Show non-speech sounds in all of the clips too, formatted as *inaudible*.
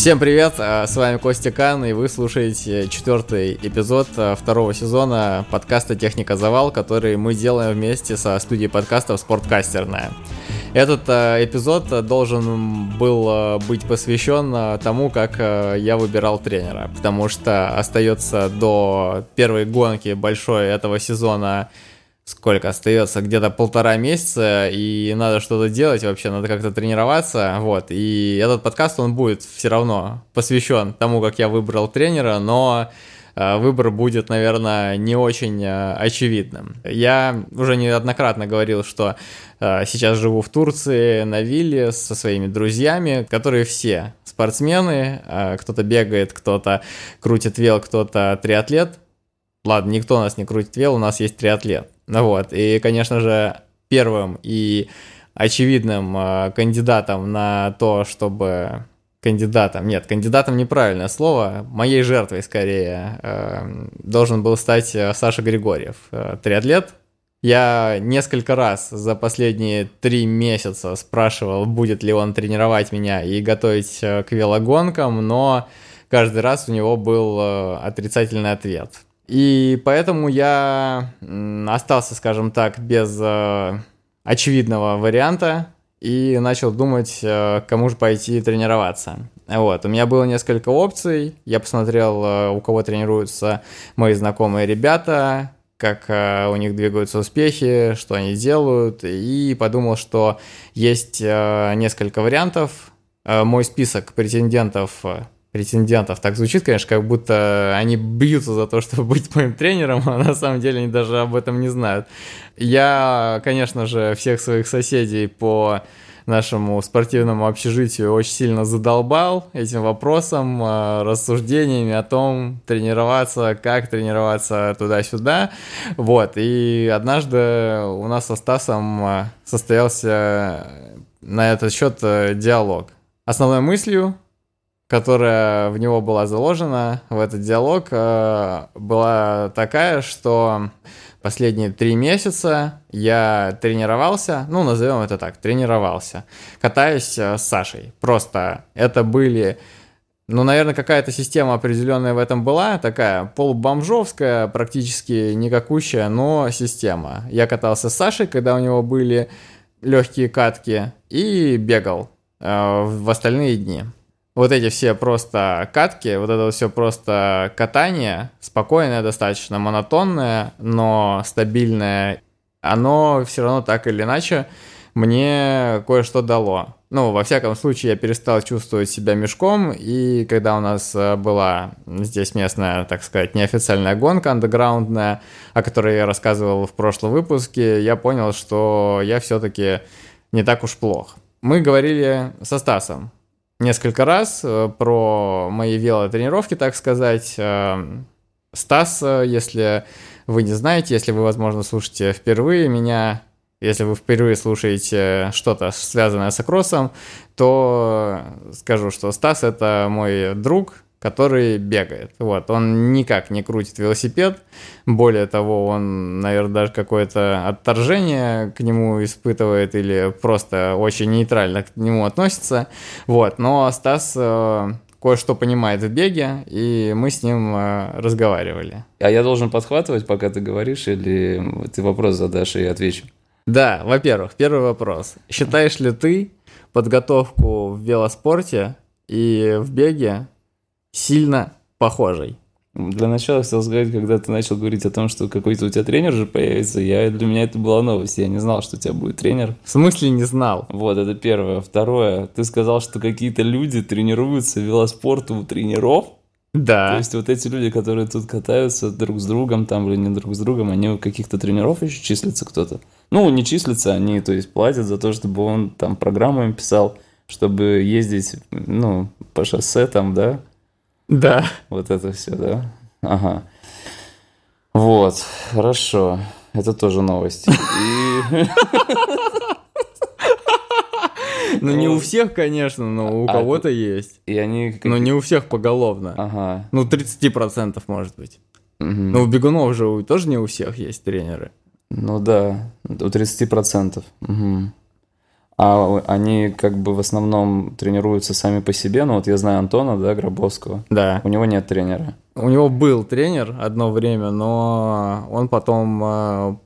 Всем привет, а, с вами Костя Кан, и вы слушаете четвертый эпизод а, второго сезона подкаста «Техника Завал», который мы делаем вместе со студией подкастов «Спорткастерная». Этот а, эпизод должен был быть посвящен тому, как я выбирал тренера, потому что остается до первой гонки большой этого сезона сколько остается, где-то полтора месяца, и надо что-то делать вообще, надо как-то тренироваться, вот, и этот подкаст, он будет все равно посвящен тому, как я выбрал тренера, но э, выбор будет, наверное, не очень э, очевидным. Я уже неоднократно говорил, что э, сейчас живу в Турции на вилле со своими друзьями, которые все спортсмены, кто-то бегает, кто-то крутит вел, кто-то триатлет. Ладно, никто у нас не крутит вел, у нас есть триатлет. Ну вот, и, конечно же, первым и очевидным э, кандидатом на то, чтобы кандидатом, нет, кандидатом неправильное слово, моей жертвой скорее э, должен был стать э, Саша Григорьев, э, триатлет. Я несколько раз за последние три месяца спрашивал, будет ли он тренировать меня и готовить к велогонкам, но каждый раз у него был отрицательный ответ. И поэтому я остался, скажем так, без э, очевидного варианта и начал думать, э, кому же пойти тренироваться. Вот, у меня было несколько опций, я посмотрел, э, у кого тренируются мои знакомые ребята, как у них двигаются успехи, что они делают, и подумал, что есть несколько вариантов. Мой список претендентов претендентов. Так звучит, конечно, как будто они бьются за то, *laughs* чтобы быть моим тренером, а на самом деле они даже об этом не знают. Я, конечно же, всех своих соседей по нашему спортивному общежитию очень сильно задолбал этим вопросом, а, рассуждениями о том, тренироваться, как тренироваться туда-сюда. Вот, и однажды у нас со Стасом а, состоялся на этот счет э, диалог. Основной мыслью которая в него была заложена, в этот диалог, э, была такая, что последние три месяца я тренировался, ну, назовем это так, тренировался, катаясь э, с Сашей. Просто это были... Ну, наверное, какая-то система определенная в этом была, такая полубомжовская, практически никакущая, но система. Я катался с Сашей, когда у него были легкие катки, и бегал э, в остальные дни вот эти все просто катки, вот это все просто катание, спокойное достаточно, монотонное, но стабильное, оно все равно так или иначе мне кое-что дало. Ну, во всяком случае, я перестал чувствовать себя мешком, и когда у нас э, была здесь местная, так сказать, неофициальная гонка андеграундная, о которой я рассказывал в прошлом выпуске, я понял, что я все-таки не так уж плох. Мы говорили со Стасом несколько раз э, про мои велотренировки, так сказать. Э, Стас, э, если вы не знаете, если вы, возможно, слушаете впервые меня, если вы впервые слушаете что-то связанное с кроссом, то скажу, что Стас это мой друг, который бегает. Вот, он никак не крутит велосипед. Более того, он, наверное, даже какое-то отторжение к нему испытывает или просто очень нейтрально к нему относится. Вот, но Стас э, кое-что понимает в беге, и мы с ним э, разговаривали. А я должен подхватывать, пока ты говоришь, или ты вопрос задашь и отвечу? Да, во-первых, первый вопрос. Считаешь ли ты подготовку в велоспорте и в беге сильно похожей. Для начала хотел сказать, когда ты начал говорить о том, что какой-то у тебя тренер же появится, я, для меня это была новость, я не знал, что у тебя будет тренер. В смысле не знал? Вот, это первое. Второе, ты сказал, что какие-то люди тренируются велоспорту у тренеров. Да. То есть вот эти люди, которые тут катаются друг с другом, там, или не друг с другом, они у каких-то тренеров еще числятся кто-то. Ну, не числятся, они, то есть, платят за то, чтобы он там программу им писал, чтобы ездить, ну, по шоссе там, да, да. Вот это все, да? Ага. Вот, хорошо. Это тоже новость. Ну, не у всех, конечно, но у а, кого-то есть. И они... Но не у всех поголовно. Ага. Ну, 30% может быть. Но у бегунов же тоже не у всех есть тренеры. Ну да, у 30%. Угу. А они как бы в основном тренируются сами по себе. Ну вот я знаю Антона, да, Гробовского. Да. У него нет тренера. У него был тренер одно время, но он потом э,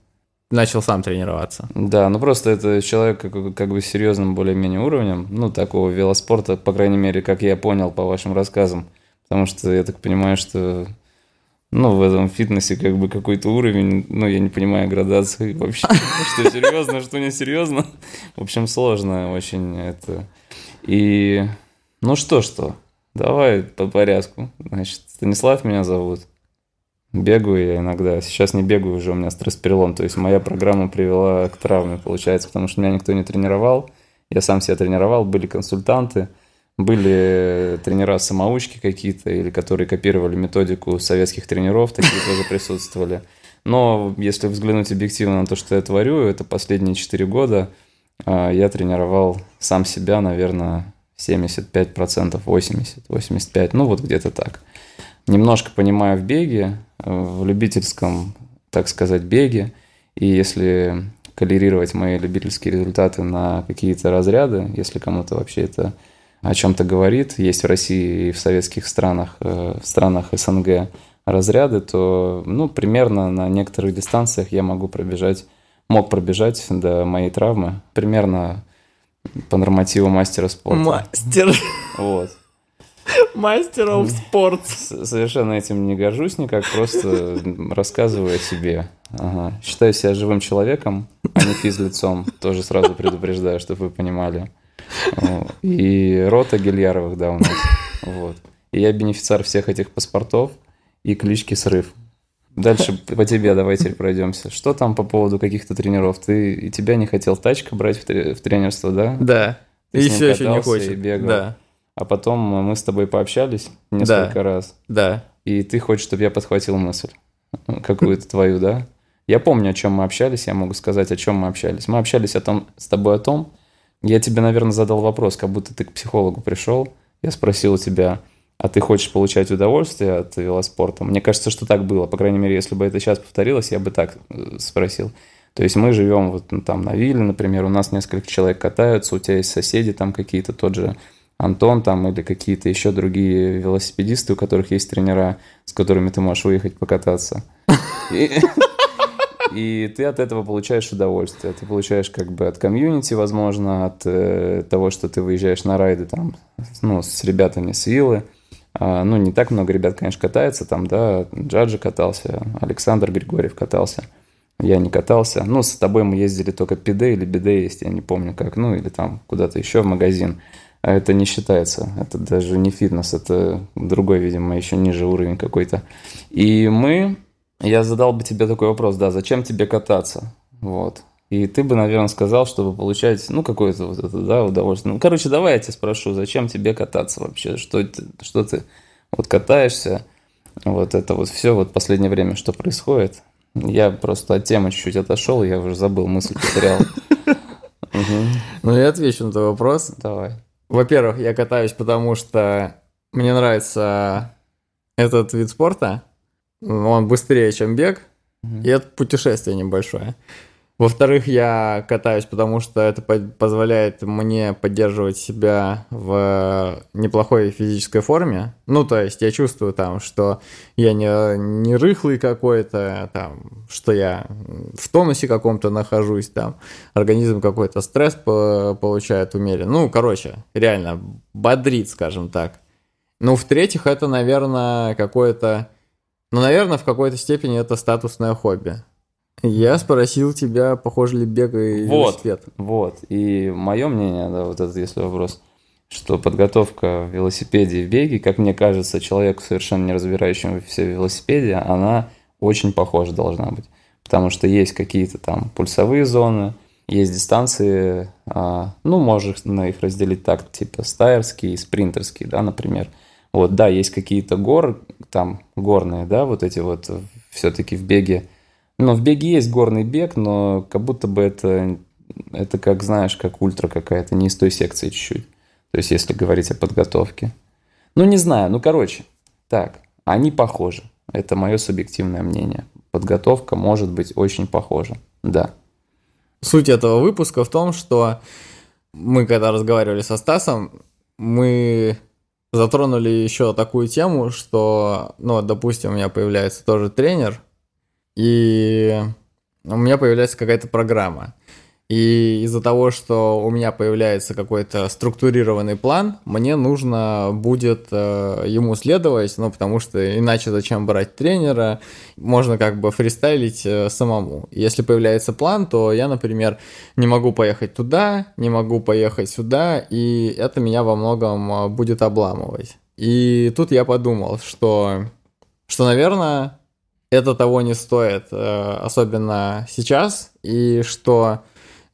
начал сам тренироваться. Да, ну просто это человек как, как бы с серьезным более-менее уровнем, ну такого велоспорта, по крайней мере, как я понял по вашим рассказам. Потому что я так понимаю, что ну, в этом фитнесе как бы какой-то уровень, ну, я не понимаю градации вообще, *laughs* что серьезно, что не серьезно. В общем, сложно очень это. И, ну что, что, давай по порядку. Значит, Станислав меня зовут. Бегаю я иногда. Сейчас не бегаю уже, у меня стресс-перелом. То есть моя программа привела к травме, получается, потому что меня никто не тренировал. Я сам себя тренировал, были консультанты – были тренера-самоучки какие-то, или которые копировали методику советских тренеров, такие тоже присутствовали. Но если взглянуть объективно на то, что я творю, это последние 4 года а, я тренировал сам себя, наверное, 75%, 80%, 85%, ну вот где-то так. Немножко понимаю в беге, в любительском, так сказать, беге, и если коллерировать мои любительские результаты на какие-то разряды, если кому-то вообще это о чем-то говорит, есть в России и в советских странах, э, в странах СНГ разряды, то ну, примерно на некоторых дистанциях я могу пробежать, мог пробежать до моей травмы, примерно по нормативу мастера спорта. Мастер. Вот. Мастер of спорт. Совершенно этим не горжусь никак, просто рассказываю о себе. Ага. Считаю себя живым человеком, а не физлицом. Тоже сразу предупреждаю, чтобы вы понимали. И рота Гильяровых, да, у нас. Вот. И я бенефициар всех этих паспортов и клички Срыв. Дальше по тебе давай теперь пройдемся. Что там по поводу каких-то тренеров? Ты и тебя не хотел тачка брать в, в тренерство, да? Да. Ты и все еще не хочет. И бегал. Да. А потом мы с тобой пообщались несколько да. раз. Да. И ты хочешь, чтобы я подхватил мысль какую-то твою, да? Я помню, о чем мы общались, я могу сказать, о чем мы общались. Мы общались о том, с тобой о том, я тебе, наверное, задал вопрос, как будто ты к психологу пришел. Я спросил у тебя, а ты хочешь получать удовольствие от велоспорта? Мне кажется, что так было. По крайней мере, если бы это сейчас повторилось, я бы так э, спросил. То есть мы живем вот ну, там на вилле, например, у нас несколько человек катаются, у тебя есть соседи там какие-то, тот же Антон там или какие-то еще другие велосипедисты, у которых есть тренера, с которыми ты можешь выехать покататься. *laughs* И ты от этого получаешь удовольствие. Ты получаешь как бы от комьюнити, возможно, от э, того, что ты выезжаешь на райды там, ну, с ребятами с виллы. А, ну, не так много ребят, конечно, катается там, да, Джаджи катался, Александр Григорьев катался. Я не катался. Ну, с тобой мы ездили только пиде или биде есть, я не помню как. Ну, или там куда-то еще в магазин. А это не считается. Это даже не фитнес, это другой, видимо, еще ниже уровень какой-то. И мы я задал бы тебе такой вопрос, да, зачем тебе кататься? Вот. И ты бы, наверное, сказал, чтобы получать, ну, какое-то вот это, да, удовольствие. Ну, короче, давай я тебя спрошу, зачем тебе кататься вообще? Что, что ты вот катаешься? Вот это вот все, вот последнее время, что происходит? Я просто от темы чуть-чуть отошел, я уже забыл, мысль потерял. Ну, я отвечу на твой вопрос. Давай. Во-первых, я катаюсь, потому что мне нравится этот вид спорта он быстрее, чем бег, mm-hmm. и это путешествие небольшое. Во-вторых, я катаюсь, потому что это позволяет мне поддерживать себя в неплохой физической форме. Ну, то есть я чувствую там, что я не, не рыхлый какой-то, там, что я в тонусе каком-то нахожусь, там, организм какой-то стресс получает умеренно. Ну, короче, реально бодрит, скажем так. Ну, в-третьих, это, наверное, какое-то но, наверное, в какой-то степени это статусное хобби. Я спросил тебя, похоже ли бег и вот, велосипед. Вот, и мое мнение, да, вот этот если вопрос, что подготовка в велосипеде и в беге, как мне кажется, человеку совершенно не разбирающемуся в велосипеде, она очень похожа должна быть. Потому что есть какие-то там пульсовые зоны, есть дистанции, а, ну, можно их разделить так, типа стайерские и спринтерские, да, например – вот, да, есть какие-то горы, там горные, да, вот эти вот все-таки в беге. Но в беге есть горный бег, но как будто бы это, это как, знаешь, как ультра какая-то, не из той секции чуть-чуть. То есть, если говорить о подготовке. Ну, не знаю, ну, короче, так, они похожи. Это мое субъективное мнение. Подготовка может быть очень похожа, да. Суть этого выпуска в том, что мы когда разговаривали со Стасом, мы затронули еще такую тему, что, ну, допустим, у меня появляется тоже тренер, и у меня появляется какая-то программа. И из-за того, что у меня появляется какой-то структурированный план, мне нужно будет э, ему следовать, ну, потому что иначе зачем брать тренера, можно как бы фристайлить э, самому. Если появляется план, то я, например, не могу поехать туда, не могу поехать сюда, и это меня во многом э, будет обламывать. И тут я подумал, что, что наверное, это того не стоит, э, особенно сейчас, и что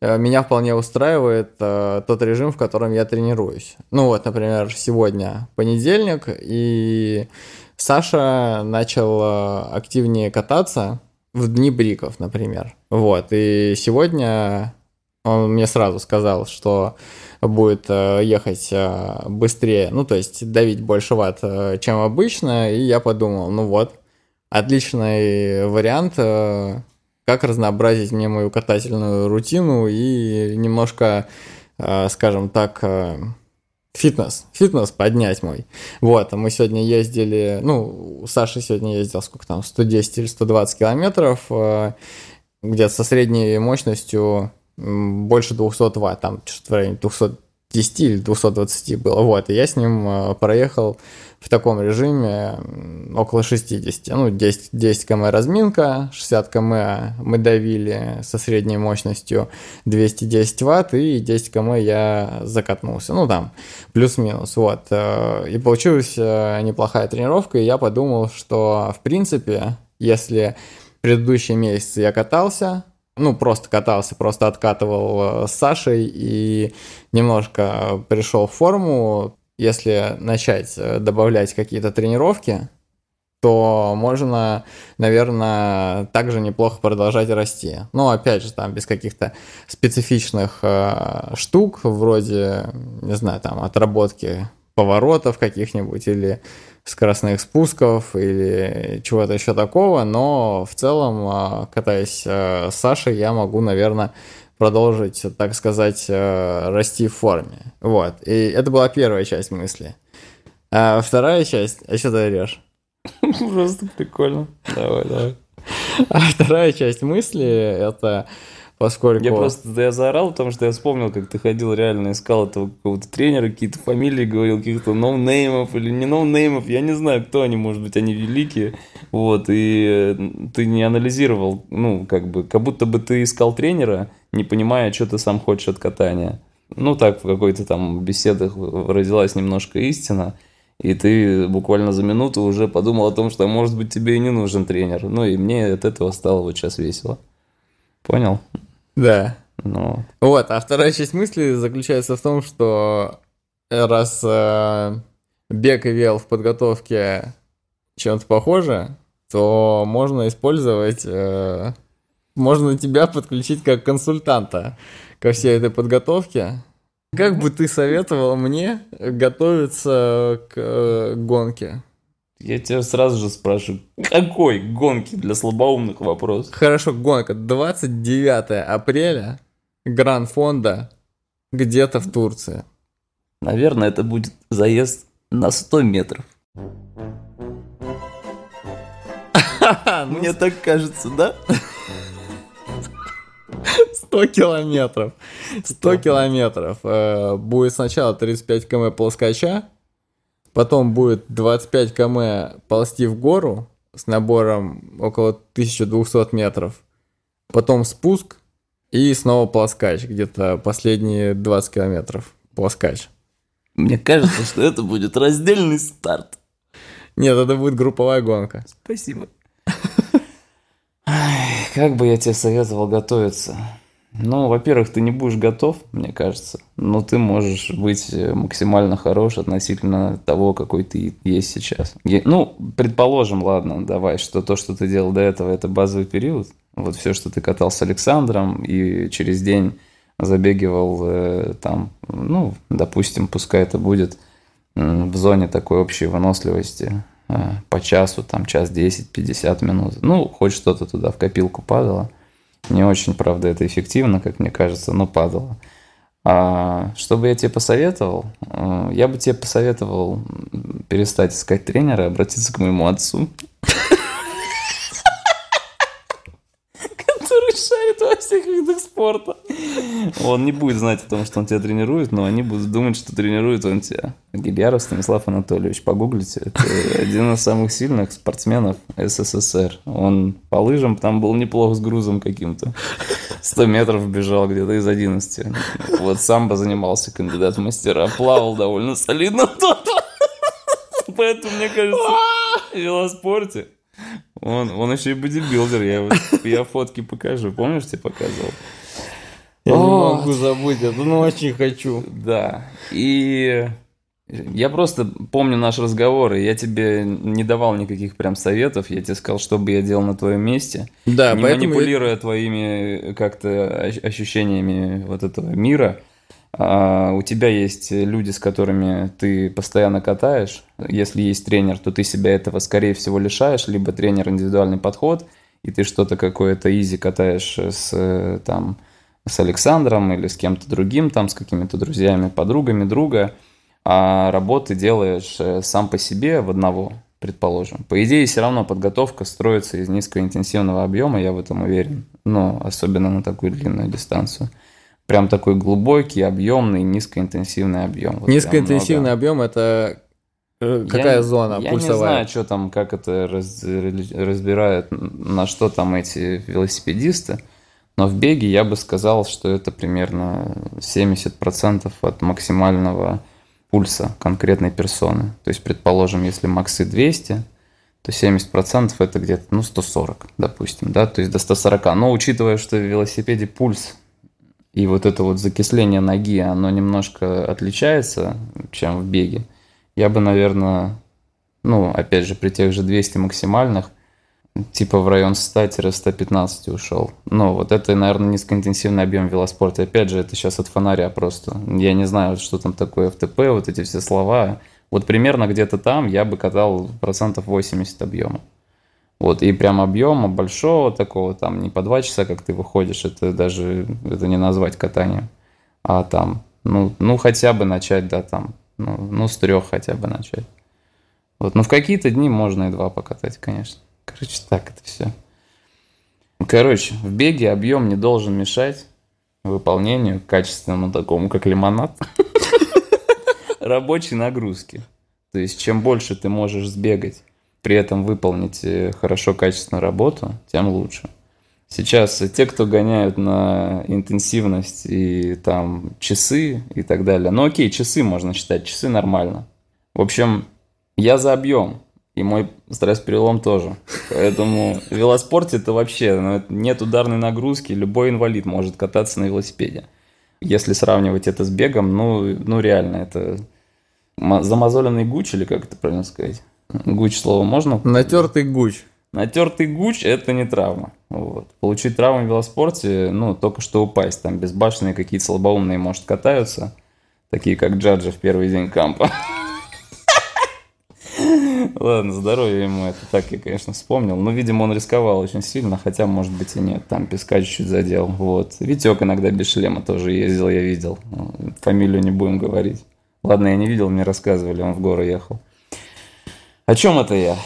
меня вполне устраивает э, тот режим, в котором я тренируюсь. Ну вот, например, сегодня понедельник, и Саша начал э, активнее кататься в дни бриков, например. Вот, и сегодня он мне сразу сказал, что будет э, ехать э, быстрее, ну, то есть давить больше ватт, э, чем обычно, и я подумал, ну вот, отличный вариант как разнообразить мне мою катательную рутину и немножко, э, скажем так, э, фитнес, фитнес поднять мой. Вот, мы сегодня ездили, ну, Саша сегодня ездил, сколько там, 110 или 120 километров, э, где-то со средней мощностью больше 200 ватт, там что-то в районе 210 или 220 было, вот, и я с ним проехал в таком режиме около 60. Ну, 10, 10 км разминка, 60 км мы давили со средней мощностью 210 ватт, и 10 км я закатнулся. Ну, там, плюс-минус, вот. Э, и получилась э, неплохая тренировка, и я подумал, что, в принципе, если предыдущие месяцы я катался, ну, просто катался, просто откатывал э, с Сашей и немножко пришел в форму, если начать э, добавлять какие-то тренировки, то можно, наверное, также неплохо продолжать расти. Но опять же, там без каких-то специфичных э, штук, вроде, не знаю, там отработки поворотов каких-нибудь или скоростных спусков или чего-то еще такого, но в целом, э, катаясь э, с Сашей, я могу, наверное, продолжить, так сказать, э, расти в форме. Вот. И это была первая часть мысли. А вторая часть... А что ты орешь? *laughs* Просто прикольно. Давай, давай. А вторая часть мысли это поскольку... Я просто я заорал, потому что я вспомнил, как ты ходил, реально искал этого какого-то тренера, какие-то фамилии говорил, каких-то ноунеймов или не ноунеймов, я не знаю, кто они, может быть, они великие, вот, и э, ты не анализировал, ну, как бы, как будто бы ты искал тренера, не понимая, что ты сам хочешь от катания. Ну, так, в какой-то там беседах родилась немножко истина, и ты буквально за минуту уже подумал о том, что, может быть, тебе и не нужен тренер. Ну, и мне от этого стало вот сейчас весело. Понял? Да. Ну. Вот, а вторая часть мысли заключается в том, что раз э, бег и вел в подготовке чем-то похоже, то можно использовать, э, можно тебя подключить как консультанта ко всей этой подготовке. Как бы ты советовал мне готовиться к э, гонке? Я тебя сразу же спрашиваю, какой гонки для слабоумных вопрос? Хорошо, гонка. 29 апреля, Гран Фонда, где-то в Турции. Наверное, это будет заезд на 100 метров. Мне так кажется, да? 100 километров. 100 километров. Э, будет сначала 35 км плоскоча, Потом будет 25 км ползти в гору с набором около 1200 метров. Потом спуск и снова плоскач, где-то последние 20 километров плоскач. Мне кажется, что это будет раздельный старт. Нет, это будет групповая гонка. Спасибо. Как бы я тебе советовал готовиться? Ну, во-первых, ты не будешь готов, мне кажется, но ты можешь быть э, максимально хорош относительно того, какой ты есть сейчас. Я, ну, предположим, ладно, давай, что то, что ты делал до этого, это базовый период. Вот все, что ты катал с Александром и через день забегивал э, там, ну, допустим, пускай это будет э, в зоне такой общей выносливости э, по часу, там, час 10-50 минут. Ну, хоть что-то туда в копилку падало – не очень, правда, это эффективно, как мне кажется, но падало. А что бы я тебе посоветовал? Э, я бы тебе посоветовал перестать искать тренера обратиться к моему отцу. *laughs* Который шарит во всех видах спорта. Он не будет знать о том, что он тебя тренирует, но они будут думать, что тренирует он тебя. Гильяров Станислав Анатольевич, погуглите. Это один из самых сильных спортсменов СССР. Он по лыжам там был неплохо с грузом каким-то. 100 метров бежал где-то из 11. Вот самбо занимался кандидат в мастера. Плавал довольно солидно тоже. Поэтому, мне кажется, в велоспорте он, он еще и бодибилдер. Я, я фотки покажу. Помнишь, тебе показывал? Я не могу забыть это, но очень хочу. Да. И я просто помню наш разговор, и я тебе не давал никаких прям советов. Я тебе сказал, что бы я делал на твоем месте. Да, не манипулируя твоими как-то ощущениями вот этого мира. А, у тебя есть люди, с которыми ты постоянно катаешь. Если есть тренер, то ты себя этого, скорее всего, лишаешь. Либо тренер индивидуальный подход, и ты что-то какое-то изи катаешь с, там, с Александром или с кем-то другим, там, с какими-то друзьями, подругами друга. А работы делаешь э, сам по себе в одного, предположим. По идее, все равно подготовка строится из низкоинтенсивного объема, я в этом уверен. Но особенно на такую длинную дистанцию прям такой глубокий, объемный, низкоинтенсивный объем. Вот Низкоинтенсивный объем это э, какая я, зона я пульсовая? Я не знаю, что там, как это раз, разбирают, на что там эти велосипедисты, но в беге я бы сказал, что это примерно 70% от максимального пульса конкретной персоны. То есть, предположим, если максы 200, то 70% это где-то, ну, 140, допустим, да, то есть до 140. Но учитывая, что в велосипеде пульс и вот это вот закисление ноги, оно немножко отличается, чем в беге. Я бы, наверное, ну, опять же, при тех же 200 максимальных, типа в район 100-115 ушел. Ну, вот это, наверное, низкоинтенсивный объем велоспорта. Опять же, это сейчас от фонаря просто. Я не знаю, что там такое ФТП, вот эти все слова. Вот примерно где-то там я бы катал процентов 80 объема. Вот, и прям объема большого такого, там не по два часа, как ты выходишь, это даже, это не назвать катанием, а там, ну, ну хотя бы начать, да, там, ну, ну с трех хотя бы начать. Вот, ну в какие-то дни можно и два покатать, конечно. Короче, так это все. Короче, в беге объем не должен мешать выполнению качественному такому, как лимонад, *laughs* рабочей нагрузки. То есть, чем больше ты можешь сбегать при этом выполнить э, хорошо качественную работу, тем лучше. Сейчас те, кто гоняют на интенсивность и там часы и так далее. Ну окей, часы можно считать, часы нормально. В общем, я за объем. И мой стресс-перелом тоже. Поэтому в велоспорте это вообще ну, нет ударной нагрузки. Любой инвалид может кататься на велосипеде. Если сравнивать это с бегом, ну, ну реально, это замазоленный гуч или как это правильно сказать? Гуч слово можно? Натертый гуч. Натертый гуч – это не травма. Вот. Получить травму в велоспорте, ну, только что упасть. Там безбашенные какие-то слабоумные, может, катаются. Такие, как Джаджа в первый день кампа. Ладно, здоровья ему, это так я, конечно, вспомнил. Но, видимо, он рисковал очень сильно, хотя, может быть, и нет. Там песка чуть-чуть задел. Вот. Витек иногда без шлема тоже ездил, я видел. Фамилию не будем говорить. Ладно, я не видел, мне рассказывали, он в горы ехал. О чем это я?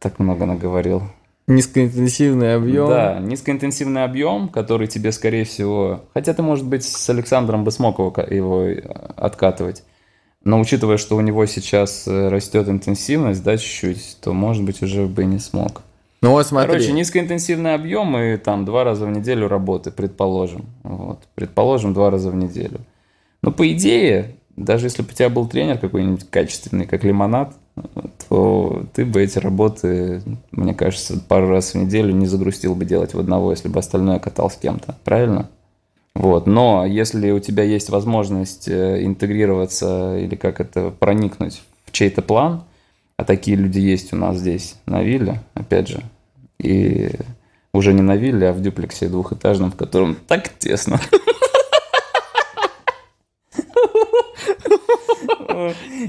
Так много наговорил. Низкоинтенсивный объем. Да, низкоинтенсивный объем, который тебе, скорее всего... Хотя ты, может быть, с Александром бы смог его, его э, откатывать. Но учитывая, что у него сейчас э, растет интенсивность, да, чуть-чуть, то, может быть, уже бы не смог. Ну вот смотри. Короче, низкоинтенсивный объем и там два раза в неделю работы, предположим. Вот, предположим, два раза в неделю. Но по идее, даже если бы у тебя был тренер какой-нибудь качественный, как лимонад, то ты бы эти работы, мне кажется, пару раз в неделю не загрустил бы делать в одного, если бы остальное катал с кем-то. Правильно? Вот. Но если у тебя есть возможность э, интегрироваться или как это проникнуть в чей-то план, а такие люди есть у нас здесь на вилле, опять же, и уже не на вилле, а в дюплексе двухэтажном, в котором так тесно.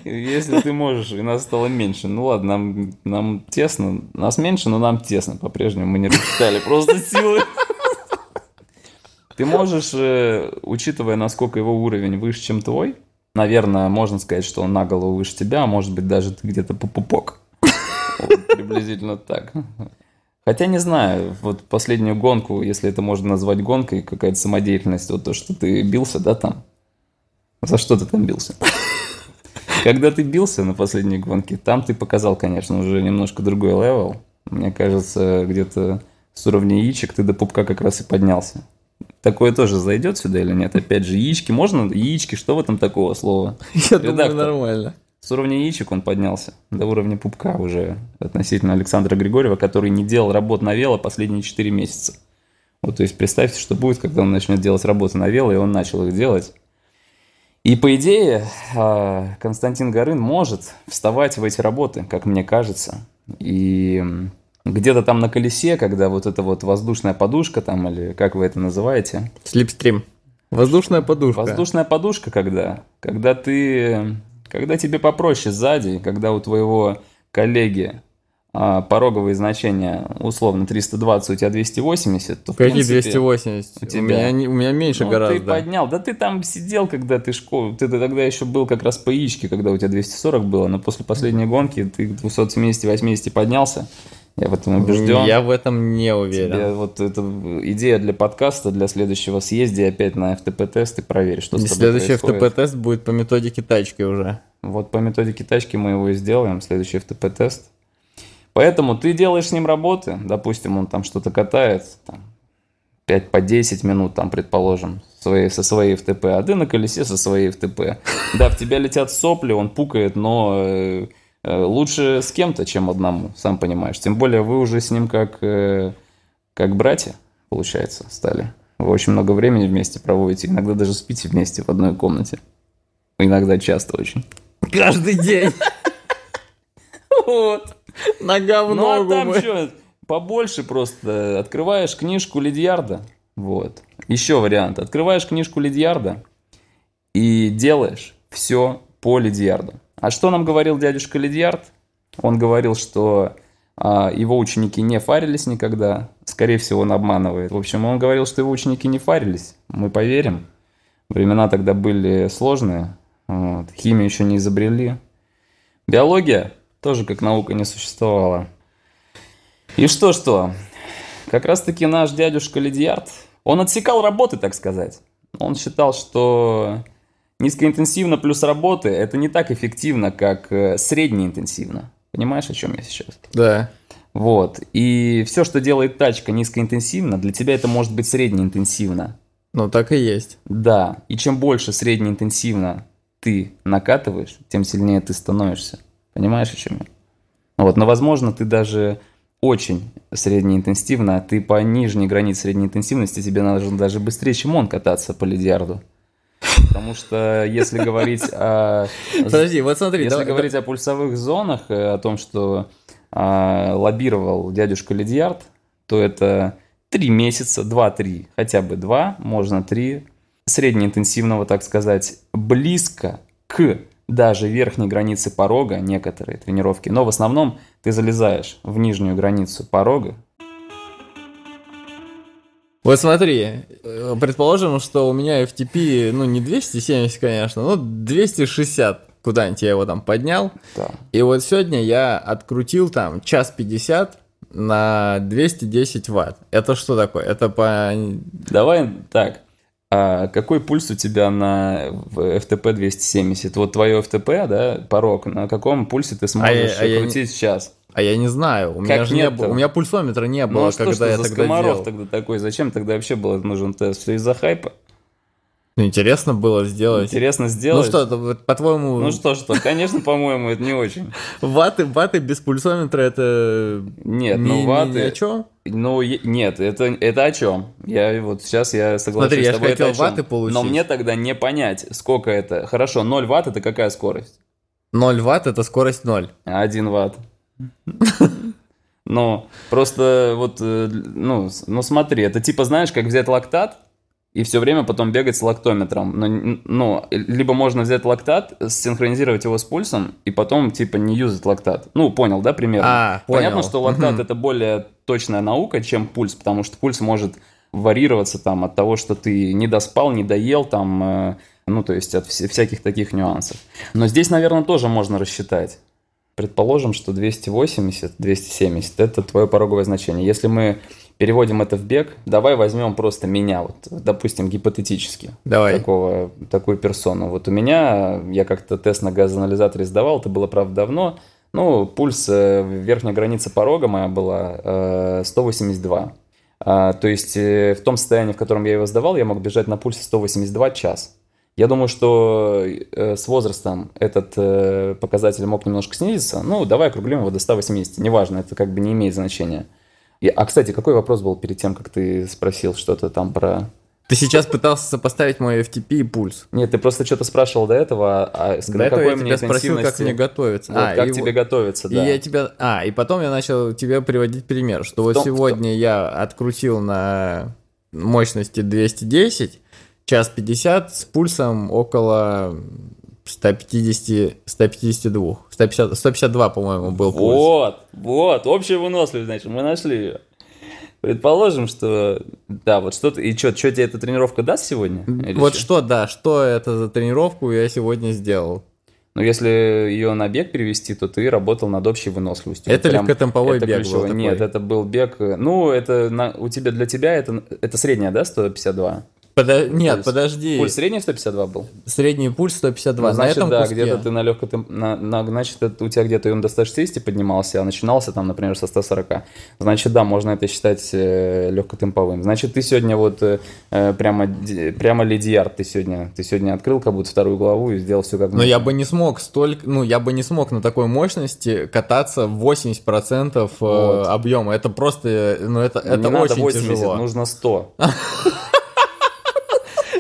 Если ты можешь, и нас стало меньше. Ну ладно, нам, нам тесно. Нас меньше, но нам тесно. По-прежнему мы не рассчитали просто силы. Ты можешь, э, учитывая, насколько его уровень выше, чем твой, наверное, можно сказать, что он на голову выше тебя, а может быть даже ты где-то по пупок. Приблизительно так. Хотя не знаю, вот последнюю гонку, если это можно назвать гонкой, какая-то самодеятельность, вот то, что ты бился, да, там? За что ты там бился? Когда ты бился на последней гонке, там ты показал, конечно, уже немножко другой level. Мне кажется, где-то с уровня яичек ты до пупка как раз и поднялся. Такое тоже зайдет сюда или нет? Опять же, яички можно? Яички, что в этом такого слова? *laughs* Я думаю, нормально. С уровня яичек он поднялся до уровня пупка уже относительно Александра Григорьева, который не делал работ на вело последние 4 месяца. Вот, то есть представьте, что будет, когда он начнет делать работы на вело, и он начал их делать. И по идее, а, Константин Горын может вставать в эти работы, как мне кажется. И где-то там на колесе, когда вот эта вот воздушная подушка там, или как вы это называете? Слипстрим. Воздушная подушка. Воздушная подушка когда? Когда ты... Когда тебе попроще сзади, когда у твоего коллеги а, пороговые значения условно 320, у тебя 280, то Какие 280? У, тебя... у, меня, у меня меньше ну, гораздо. ты поднял. Да ты там сидел, когда ты школу... Ты тогда еще был как раз по яичке, когда у тебя 240 было, но после последней гонки ты к 270-80 поднялся. Я в этом убежден. Я в этом не уверен. Тебе вот эта идея для подкаста, для следующего съезди опять на FTP-тест и проверь, что и с тобой Следующий FTP-тест будет по методике тачки уже. Вот по методике тачки мы его и сделаем, следующий FTP-тест. Поэтому ты делаешь с ним работы, допустим, он там что-то катает, там, 5 по 10 минут, там, предположим, своей, со своей FTP, а ты на колесе со своей FTP. Да, в тебя летят сопли, он пукает, но э, лучше с кем-то, чем одному, сам понимаешь. Тем более вы уже с ним как, э, как братья, получается, стали. Вы очень много времени вместе проводите, иногда даже спите вместе в одной комнате. Иногда часто очень. Каждый день. Вот. Нога в ногу. Ну, а там что, побольше просто. Открываешь книжку Лидьярда. Вот. Еще вариант. Открываешь книжку Лидьярда и делаешь все по Лидьярду. А что нам говорил дядюшка Лидьярд? Он говорил, что а, его ученики не фарились никогда. Скорее всего, он обманывает. В общем, он говорил, что его ученики не фарились. Мы поверим. Времена тогда были сложные. Вот. Химию еще не изобрели. Биология тоже как наука не существовала. И что-что, как раз-таки наш дядюшка Лидиард, он отсекал работы, так сказать. Он считал, что низкоинтенсивно плюс работы – это не так эффективно, как э, среднеинтенсивно. Понимаешь, о чем я сейчас? Да. Вот. И все, что делает тачка низкоинтенсивно, для тебя это может быть среднеинтенсивно. Ну, так и есть. Да. И чем больше среднеинтенсивно ты накатываешь, тем сильнее ты становишься. Понимаешь, о чем я? Вот, но, возможно, ты даже очень среднеинтенсивно, а ты по нижней границе средней интенсивности, тебе надо даже быстрее, чем он кататься по лидиарду. Потому что если говорить о... *laughs* Подожди, вот смотри. Если говорить о пульсовых зонах, э, о том, что а, лоббировал дядюшка Лидиард, то это 3 месяца, 2-3, хотя бы 2, можно 3, среднеинтенсивного, так сказать, близко к даже верхней границы порога, некоторые тренировки, но в основном ты залезаешь в нижнюю границу порога. Вот смотри, э, предположим, что у меня FTP, ну не 270, конечно, но 260 куда-нибудь я его там поднял. Да. И вот сегодня я открутил там час 50 на 210 ватт. Это что такое? Это по... Давай так. А какой пульс у тебя на FTP 270? Вот твое FTP, да, порог, на каком пульсе ты сможешь а крутить я, сейчас? А я не знаю, у как меня же не было, у меня пульсометра не было, ну, а когда что, я за тогда делал. тогда такой? Зачем тогда вообще был нужен тест? Все из-за хайпа? Ну, интересно было сделать. Интересно сделать. Ну что, по-твоему... Ну что, что, конечно, по-моему, это не очень. Ваты, ваты без пульсометра это... Нет, ну ваты... Ни о чем? Ну, нет, это, это о чем? Я вот сейчас я соглашусь Смотри, я с тобой, хотел ваты получить. Но мне тогда не понять, сколько это. Хорошо, 0 ватт это какая скорость? 0 ватт это скорость 0. 1 ватт. *laughs* Ну, просто вот, э, ну, ну смотри, это типа, знаешь, как взять лактат, и все время потом бегать с лактометром. Ну, ну, либо можно взять лактат, синхронизировать его с пульсом, и потом, типа, не юзать лактат. Ну, понял, да, примерно? А, понял. Понятно, что лактат это более точная наука, чем пульс, потому что пульс может варьироваться там от того, что ты не доспал, не доел там, э, ну, то есть от вся- всяких таких нюансов. Но здесь, наверное, тоже можно рассчитать. Предположим, что 280, 270 – это твое пороговое значение. Если мы переводим это в бег, давай возьмем просто меня, вот, допустим, гипотетически. Давай. Такого, такую персону. Вот у меня, я как-то тест на газоанализаторе сдавал, это было, правда, давно. Ну, пульс, э, верхняя граница порога моя была э, 182. А, то есть э, в том состоянии, в котором я его сдавал, я мог бежать на пульсе 182 час. Я думаю, что э, с возрастом этот э, показатель мог немножко снизиться. Ну, давай округлим его до 180. Неважно, это как бы не имеет значения. И- а, кстати, какой вопрос был перед тем, как ты спросил что-то там про... Ты сейчас пытался сопоставить мой FTP и пульс. Нет, ты просто что-то спрашивал до этого, а с До этого какой я мне тебя спросил, как мне готовиться. Вот, А, как и тебе вот- готовиться, И да. я тебя... А, и потом я начал тебе приводить пример, что вот том- в сегодня я открутил на мощности 210, час 50 с пульсом около 150, 152. 150, 152, по-моему, был пульс. Вот, вот, общая выносливость, значит, мы нашли ее. Предположим, что, да, вот что-то, и что, что тебе эта тренировка даст сегодня? Или Вот чё? что, да, что это за тренировку я сегодня сделал? Ну, если ее на бег перевести, то ты работал над общей выносливостью. Это Прям легкотемповой это бег был такой. Нет, это был бег, э, ну, это на, у тебя, для тебя это, это средняя, да, 152? Подо- Нет, Пульс. подожди. Пульс средний 152 был? Средний пульс 152. Ну, значит, на этом да, куске. где-то ты на легком, на, на- значит, у тебя где-то он до 160 поднимался, а начинался там, например, со 140. Значит, да, можно это считать э, легкотемповым. Значит, ты сегодня вот э, э, прямо, прямо лидиард ты сегодня, ты сегодня открыл как будто вторую главу и сделал все как Но я бы не смог столько, ну, я бы не смог на такой мощности кататься в 80% Вот. э, объема. Это просто, ну, это, это не надо очень 80, тяжело. нужно 100. *laughs*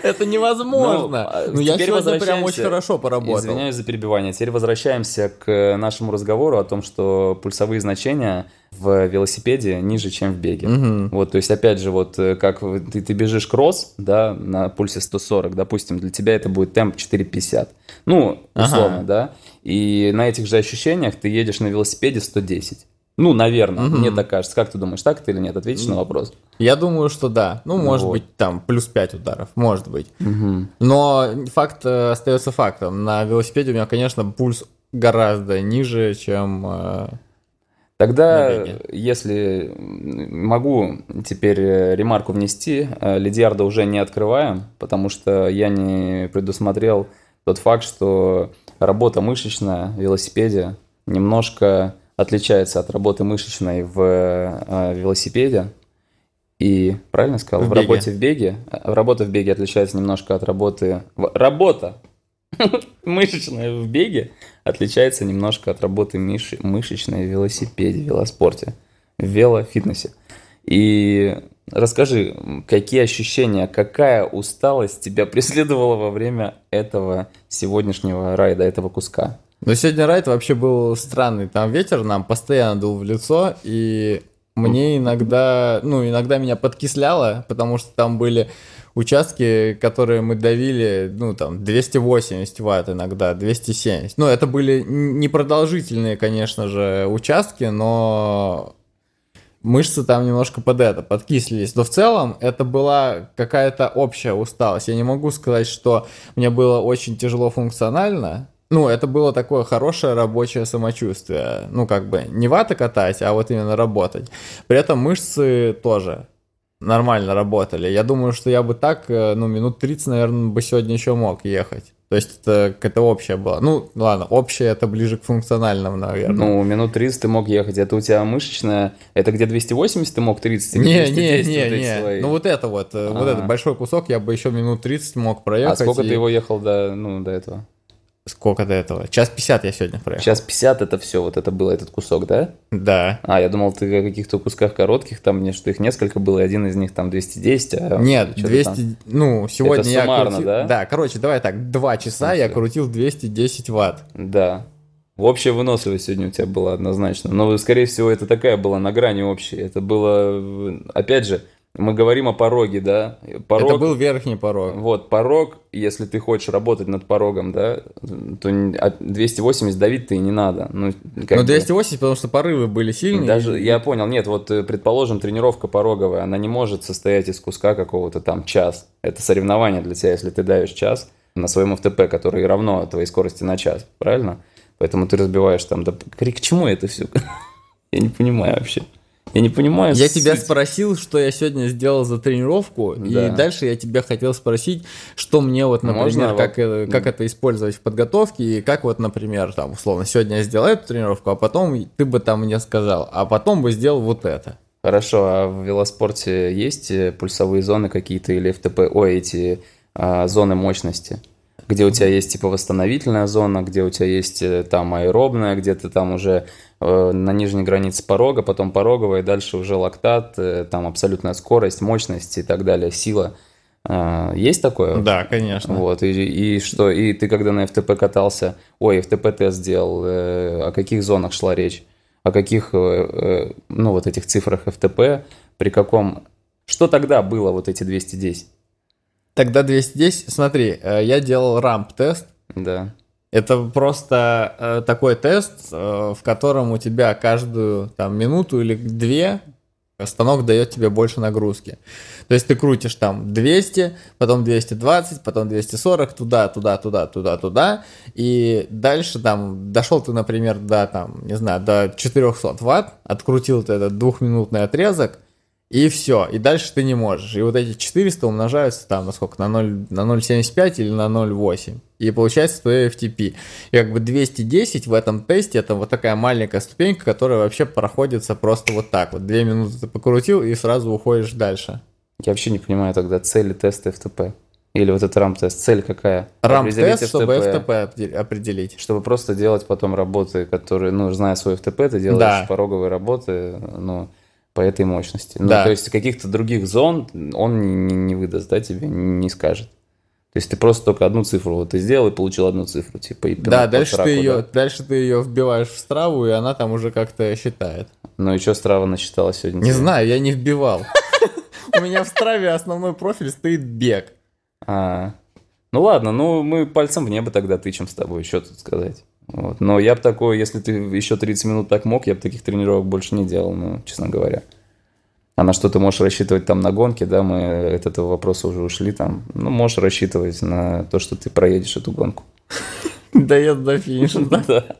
Это невозможно. Ну, а Ну, я сегодня прям очень хорошо поработал. Извиняюсь за перебивание. Теперь возвращаемся к нашему разговору о том, что пульсовые значения в велосипеде ниже, чем в беге. Мгм. Вот, то есть, опять же, вот э, как ты, ты бежишь кросс, да, на пульсе 140, допустим, для тебя это будет темп 4,50. Ну, условно, Ага. да. И на этих же ощущениях ты едешь на велосипеде 110. Ну, наверное, Мгм. мне так кажется. Как ты думаешь, так это или нет? Ответишь на вопрос. Я думаю, что да. Ну, может Вот. быть, там плюс 5 ударов, может быть. Мгм. Но факт э, остается фактом. На велосипеде у меня, конечно, пульс гораздо ниже, чем... э, Тогда, если могу теперь э, ремарку внести, э, Лидиарда уже не открываем, потому что я не предусмотрел тот факт, что работа мышечная в велосипеде немножко отличается от работы мышечной в э, велосипеде. И правильно сказал? В В, беге. работе в беге. э, Работа в беге отличается немножко от работы... в- Работа *laughs* мышечная в беге отличается немножко от работы мыши- мышечной в велосипеде, в велоспорте, в велофитнесе. И расскажи, какие ощущения, какая усталость тебя *laughs* преследовала во время этого сегодняшнего райда, этого куска? Но сегодня райд вообще был странный. Там ветер нам постоянно дул в лицо, и мне иногда, ну, иногда меня подкисляло, потому что там были участки, которые мы давили, ну, там, 280 ватт иногда, 270. Ну, это были непродолжительные, конечно же, участки, но мышцы там немножко под это, подкислились. Но в целом это была какая-то общая усталость. Я не могу сказать, что мне было очень тяжело функционально. Ну, это было такое хорошее рабочее самочувствие. Ну, как бы не вата катать, а вот именно работать. При этом мышцы тоже нормально работали. Я думаю, что я бы так, э, ну, минут 30, наверное, бы сегодня еще мог ехать. То есть это какая-то общая была. Ну, ладно, общая это ближе к функциональному, наверное. Ну, минут 30 ты мог ехать. Это у тебя мышечная... Это где 280 ты мог 30? или Не, не, 210 не, вот не. свои? Ну вот это вот, э, вот А. этот большой кусок я бы еще минут 30 мог проехать. А сколько и- ты его ехал до, ну, до этого? Сколько до этого? Час 50 я сегодня проехал. Сейчас 50 это все, вот это было этот кусок, да? Да. А, я думал, ты о каких-то кусках коротких, там, мне что их несколько было, и один из них там 210, а Нет, что-то 200, там. ну, сегодня я суммарно, крутил... да? Да, короче, давай так, два часа я крутил 210 ватт. Да. Общая выносливость сегодня у тебя была однозначно. Но, скорее всего, это такая была на грани общей. Это было, опять же, мы говорим о пороге, да? Порог, Это был верхний порог. Вот, порог, если ты хочешь работать над порогом, да, то 280 давить-то и не надо. Ну, ну 280, бы. потому что порывы были сильные. Даже, я понял, нет, вот, э, предположим, тренировка пороговая, она не может состоять из куска какого-то там час. Это соревнование для тебя, если ты давишь час на своем ФТП, который равно твоей скорости на час, правильно? Поэтому ты разбиваешь там, да к чему это все? *laughs* Я не понимаю вообще. Я не понимаю. Я суть. тебя спросил, что я сегодня сделал за тренировку, да. и дальше я тебя хотел спросить, что мне вот, например, Можно, как, вот... как это использовать в подготовке, и как вот, например, там, условно, сегодня я сделал эту тренировку, а потом ты бы там мне сказал, а потом бы сделал вот это. Хорошо, а в велоспорте есть э, пульсовые зоны какие-то или ФТП, ой, эти а, зоны мощности? Где у тебя есть типа восстановительная зона, где у тебя есть э, там аэробная, где ты там уже э, на нижней границе порога, потом пороговая, дальше уже лактат, э, там абсолютная скорость, мощность и так далее, сила. Э, есть такое? Да, конечно. Вот, и, и что, и ты когда на FTP катался, ой, FTP-тест сделал, э, о каких зонах шла речь? О каких, э, э, ну, вот этих цифрах FTP, при каком... Что тогда было вот эти 210? Тогда 210, смотри, э, я делал рамп-тест. Да. Это просто э, такой тест, э, в котором у тебя каждую там минуту или две станок дает тебе больше нагрузки. То есть ты крутишь там 200, потом 220, потом 240, туда, туда, туда, туда, туда. И дальше там дошел ты, например, до там, не знаю, до 400 ватт, открутил ты этот двухминутный отрезок, и все, и дальше ты не можешь. И вот эти 400 умножаются там на сколько, на 0, на 0,75 или на 0,8. И получается твой FTP. И как бы 210 в этом тесте это вот такая маленькая ступенька, которая вообще проходится просто вот так. Вот 2 минуты ты покрутил и сразу уходишь дальше. Я вообще не понимаю тогда цели теста FTP. Или вот этот RAM-тест, цель какая? RAM-тест, чтобы FTP определить. Чтобы просто делать потом работы, которые, ну, зная свой FTP, ты делаешь да. пороговые работы, ну, по этой мощности. Ну, да. то есть каких-то других зон он не, не выдаст, да, тебе не скажет. То есть ты просто только одну цифру вот ты сделал и получил одну цифру, типа и Да, дальше траку, ты ее, да? дальше ты ее вбиваешь в страву, и она там уже как-то считает. Ну и что страва насчитала сегодня? Не знаю, я не вбивал. *laughs* У меня в страве основной профиль стоит бег. А, ну ладно, ну мы пальцем в небо тогда тычем с тобой, что тут сказать. Вот. Но я бы такой, если ты еще 30 минут так мог, я бы таких тренировок больше не делал, ну, честно говоря. А на что ты можешь рассчитывать там на гонке, да, мы от этого вопроса уже ушли там. Ну, можешь рассчитывать на то, что ты проедешь эту гонку. *laughs* Доеду до финиша, да? *laughs*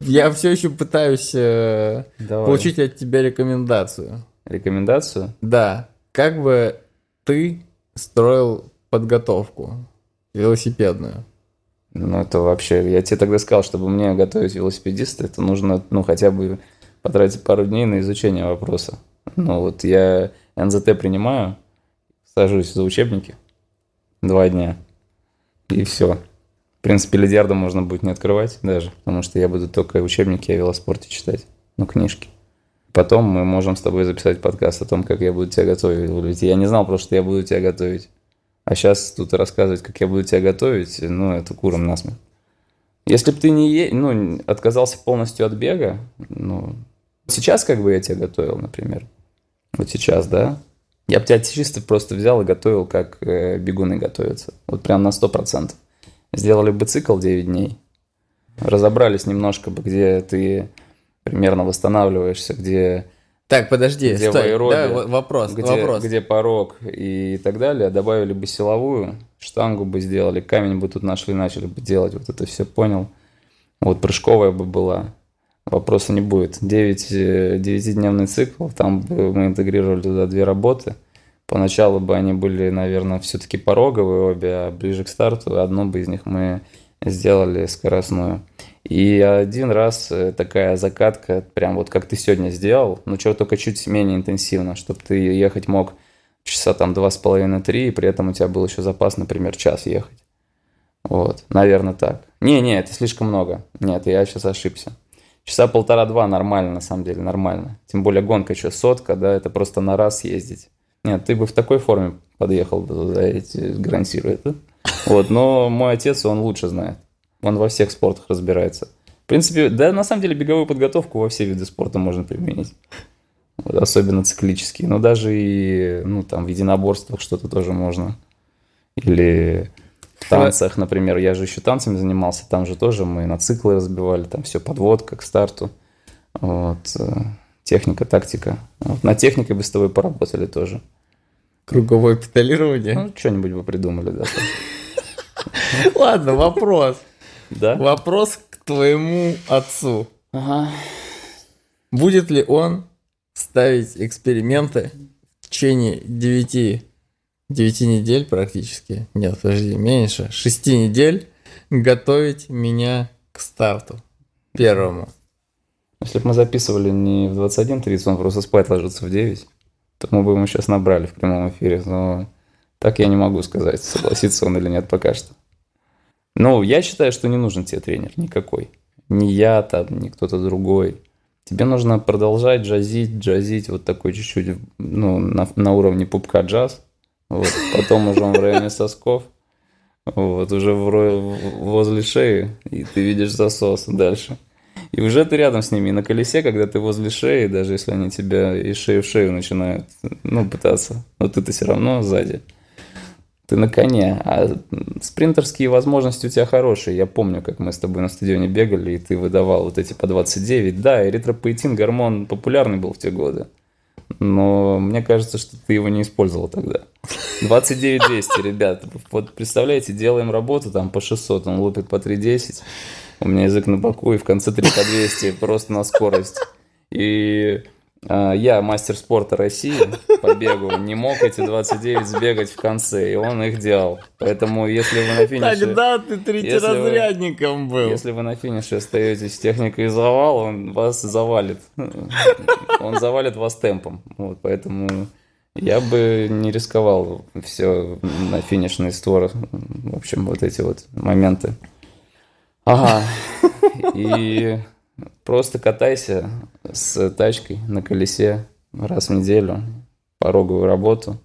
Я все еще пытаюсь э, получить от тебя рекомендацию. Рекомендацию? Да. Как бы ты строил подготовку велосипедную? Ну, это вообще... Я тебе тогда сказал, чтобы мне готовить велосипедиста, это нужно, ну, хотя бы потратить пару дней на изучение вопроса. Ну, вот я НЗТ принимаю, сажусь за учебники два дня, и все. В принципе, лидиарда можно будет не открывать даже, потому что я буду только учебники о велоспорте читать, ну, книжки. Потом мы можем с тобой записать подкаст о том, как я буду тебя готовить. Я не знал просто, что я буду тебя готовить. А сейчас тут рассказывать, как я буду тебя готовить, ну, это куром насмех. Если бы ты не е... ну, отказался полностью от бега, ну, сейчас как бы я тебя готовил, например, вот сейчас, да, я бы тебя чисто просто взял и готовил, как э, бегуны готовятся, вот прям на 100%. Сделали бы цикл 9 дней, разобрались немножко бы, где ты примерно восстанавливаешься, где так, подожди, где стой, да, вопрос, где, вопрос. где порог и так далее, добавили бы силовую, штангу бы сделали, камень бы тут нашли, начали бы делать, вот это все понял. Вот прыжковая бы была, вопроса не будет. 9, 9-дневный цикл, там бы мы интегрировали туда две работы. Поначалу бы они были, наверное, все-таки пороговые обе, а ближе к старту одну бы из них мы сделали скоростную. И один раз э, такая закатка, прям вот как ты сегодня сделал, ну что, только чуть менее интенсивно, чтобы ты ехать мог часа там два с половиной-три, и при этом у тебя был еще запас, например, час ехать. Вот, наверное, так. Не-не, это слишком много. Нет, я сейчас ошибся. Часа полтора-два нормально, на самом деле, нормально. Тем более гонка еще сотка, да, это просто на раз ездить. Нет, ты бы в такой форме подъехал туда, я тебе гарантирую это. Вот, но мой отец, он лучше знает. Он во всех спортах разбирается. В принципе, да, на самом деле беговую подготовку во все виды спорта можно применить. особенно циклические. Но даже и, ну, там, в единоборствах что-то тоже можно. Или в танцах, например, я же еще танцами занимался, там же тоже мы на циклы разбивали, там все подводка к старту. Вот. Э, техника, тактика. Вот. На технике бы с тобой поработали тоже. Круговое педалирование? Ну, что-нибудь бы придумали, да. *laughs* Ладно, вопрос. Да? Вопрос к твоему отцу. Ага. Будет ли он ставить эксперименты в течение 9, 9 недель практически, нет, подожди, меньше, 6 недель готовить меня к старту первому? Если бы мы записывали не в 21.30, он просто спать ложится в 9, то мы бы ему сейчас набрали в прямом эфире. Но так я не могу сказать, согласится он или нет пока что. Ну, я считаю, что не нужен тебе тренер никакой. Ни я там, ни кто-то другой. Тебе нужно продолжать джазить, джазить вот такой чуть-чуть, ну, на, на уровне пупка джаз. Вот. Потом уже он в районе сосков. Вот, уже в, возле шеи, и ты видишь засос дальше. И уже ты рядом с ними. И на колесе, когда ты возле шеи, даже если они тебя и шею в шею начинают, ну, пытаться, но ты-то все равно сзади. Ты на коне. А спринтерские возможности у тебя хорошие. Я помню, как мы с тобой на стадионе бегали, и ты выдавал вот эти по 29. Да, эритропоэтин, гормон популярный был в те годы. Но мне кажется, что ты его не использовал тогда. 29 200, ребят. Вот представляете, делаем работу там по 600, он лупит по 310. У меня язык на боку, и в конце 3 по 200, просто на скорость. И я, мастер спорта России по бегу, не мог эти 29 сбегать в конце, и он их делал. Поэтому, если вы на финише... Тогда ты третьеразрядником был. Если вы на финише остаетесь с техникой завал, он вас завалит. Он завалит вас темпом. Вот, поэтому я бы не рисковал все на финишный створ. В общем, вот эти вот моменты. Ага. И просто катайся с тачкой на колесе раз в неделю, пороговую работу.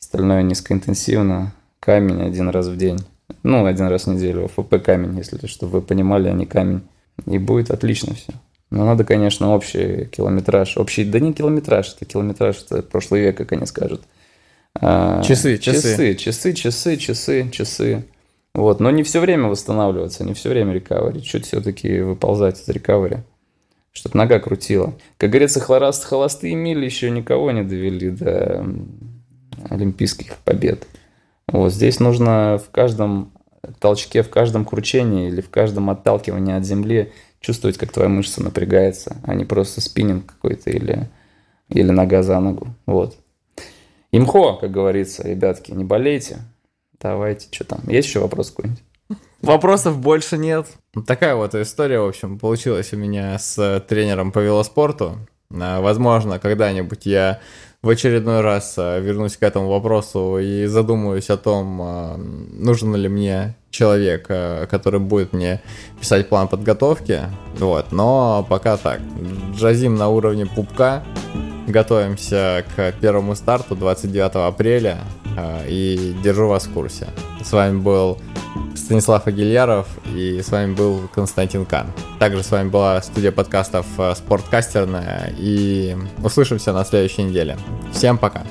Остальное низкоинтенсивно. Камень один раз в день. Ну, один раз в неделю. ФП камень, если чтобы вы понимали, а не камень. И будет отлично все. Но надо, конечно, общий километраж. Общий, да не километраж, это километраж, это прошлый век, как они скажут. А, часы, часы. Часы, часы, часы, часы, часы. Вот, но не все время восстанавливаться, не все время рекавери. Чуть все-таки выползать из рекавери, чтобы нога крутила. Как говорится, хлорост, холостые мили еще никого не довели до олимпийских побед. Вот здесь нужно в каждом толчке, в каждом кручении или в каждом отталкивании от земли чувствовать, как твоя мышца напрягается, а не просто спиннинг какой-то или, или нога за ногу. Вот. Имхо, как говорится, ребятки, не болейте, Давайте, что там? Есть еще вопрос какой-нибудь? Вопросов больше нет. Такая вот история, в общем, получилась у меня с тренером по велоспорту. А, возможно, когда-нибудь я в очередной раз а, вернусь к этому вопросу и задумаюсь о том, нужен ли мне человек, который будет мне писать план подготовки. Вот, но пока так. Джазим на уровне пупка. Готовимся к первому старту 29 апреля. А, и держу вас в курсе. С вами был Станислав Агильяров и с вами был Константин Кан. Также с вами была студия подкастов э, Спорткастерная и услышимся на следующей неделе. Всем пока!